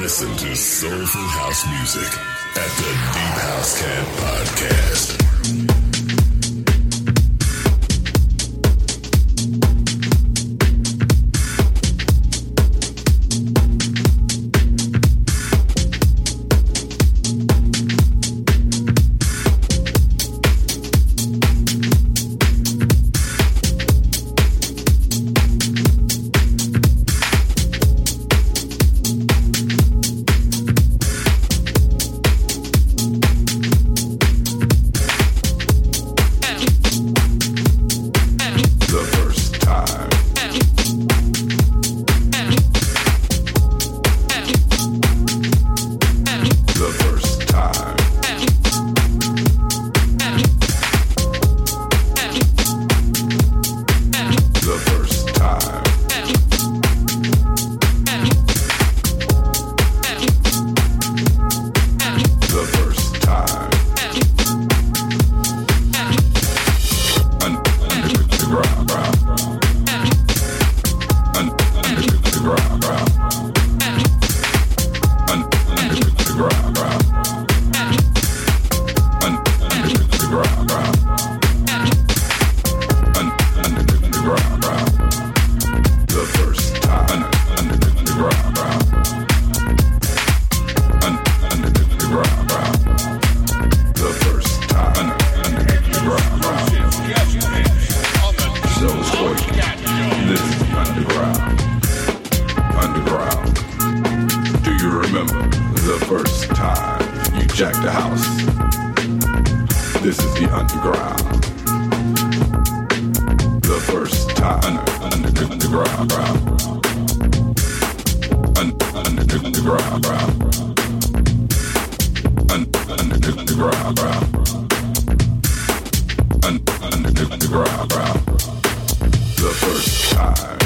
Listen to soulful house music at the Deep House Cat Podcast. The first time underground. Underground. Underground. Underground. The first time.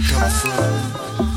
coming from?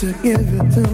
To give it to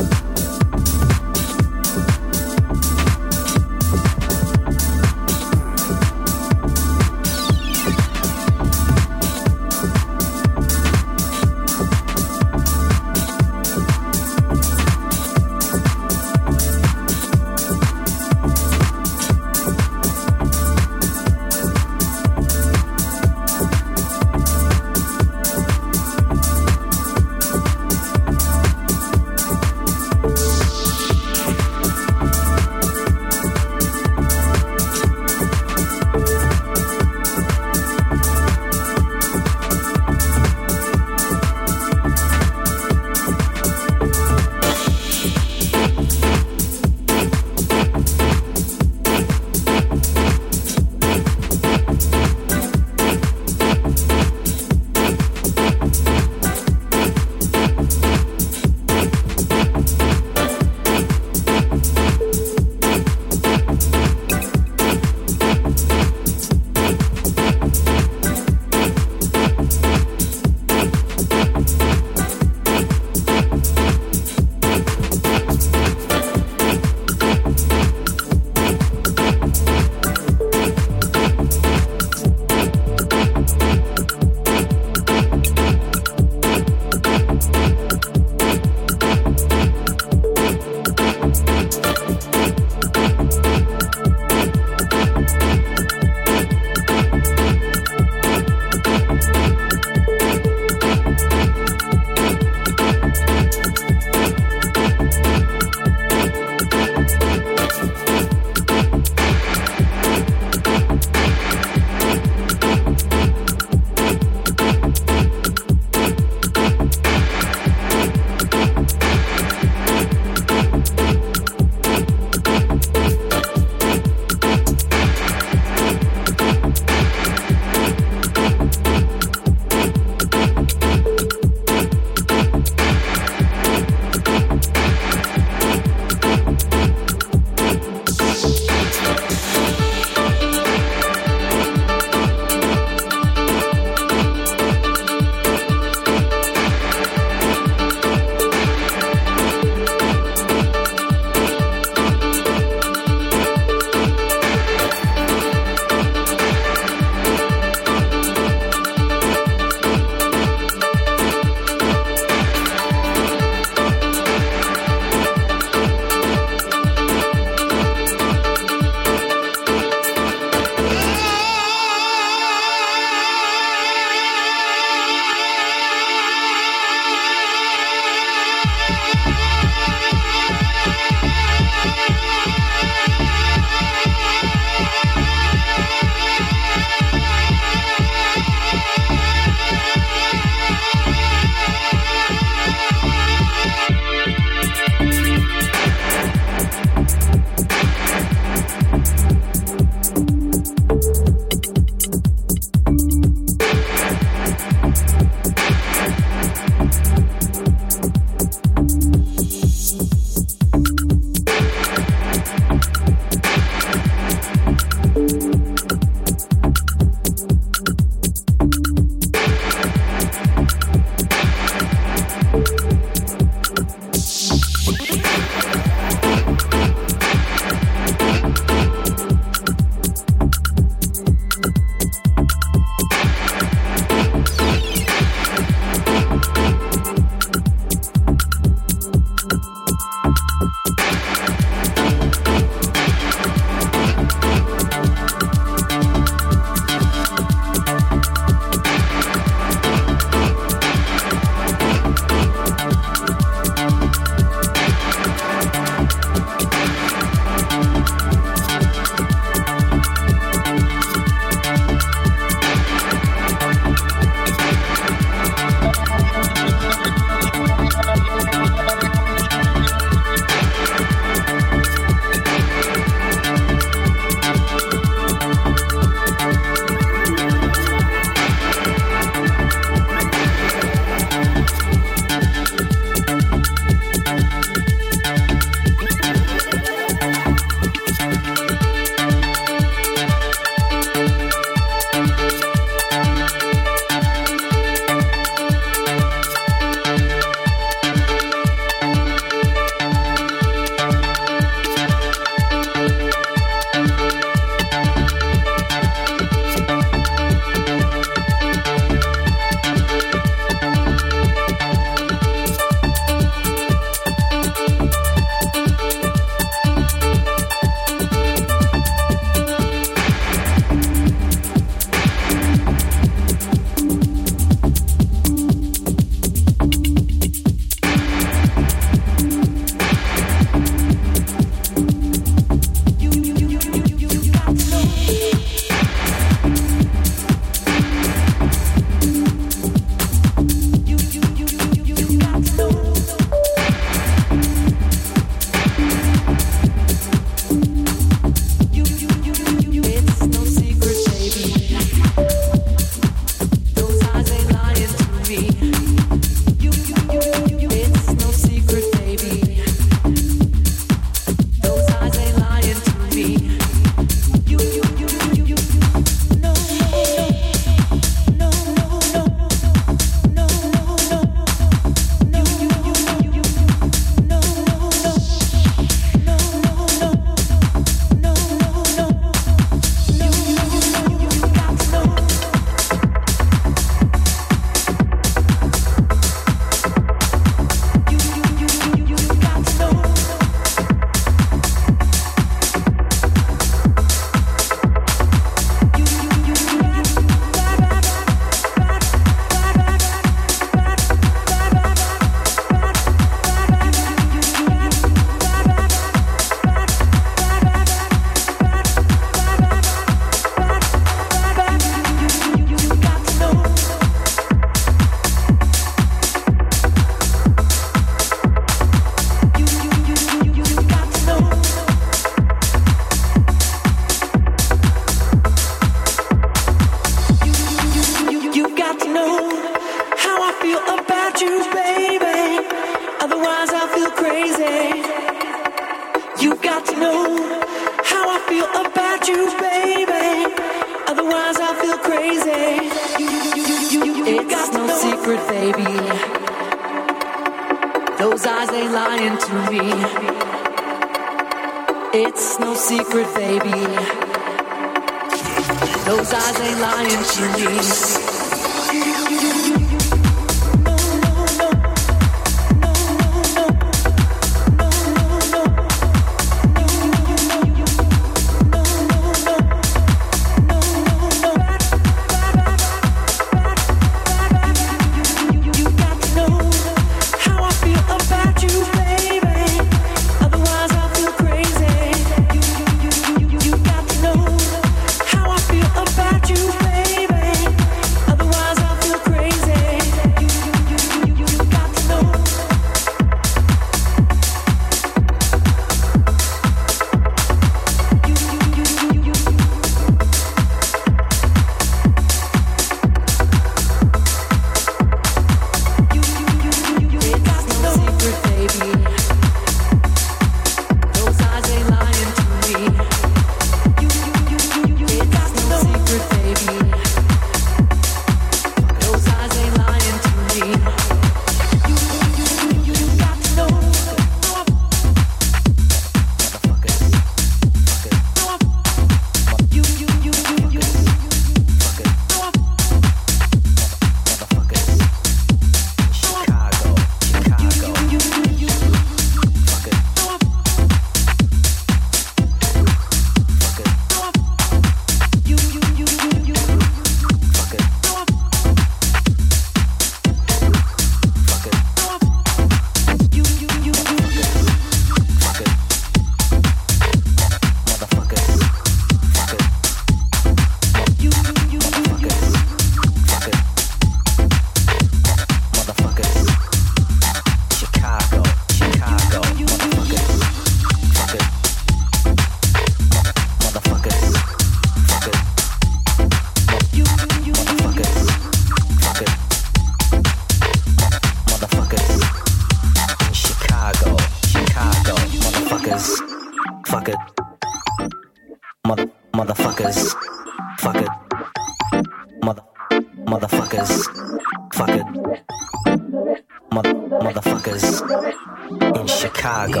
Chicago.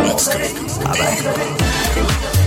Bye.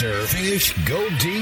Jimster, Fish, Go Deep,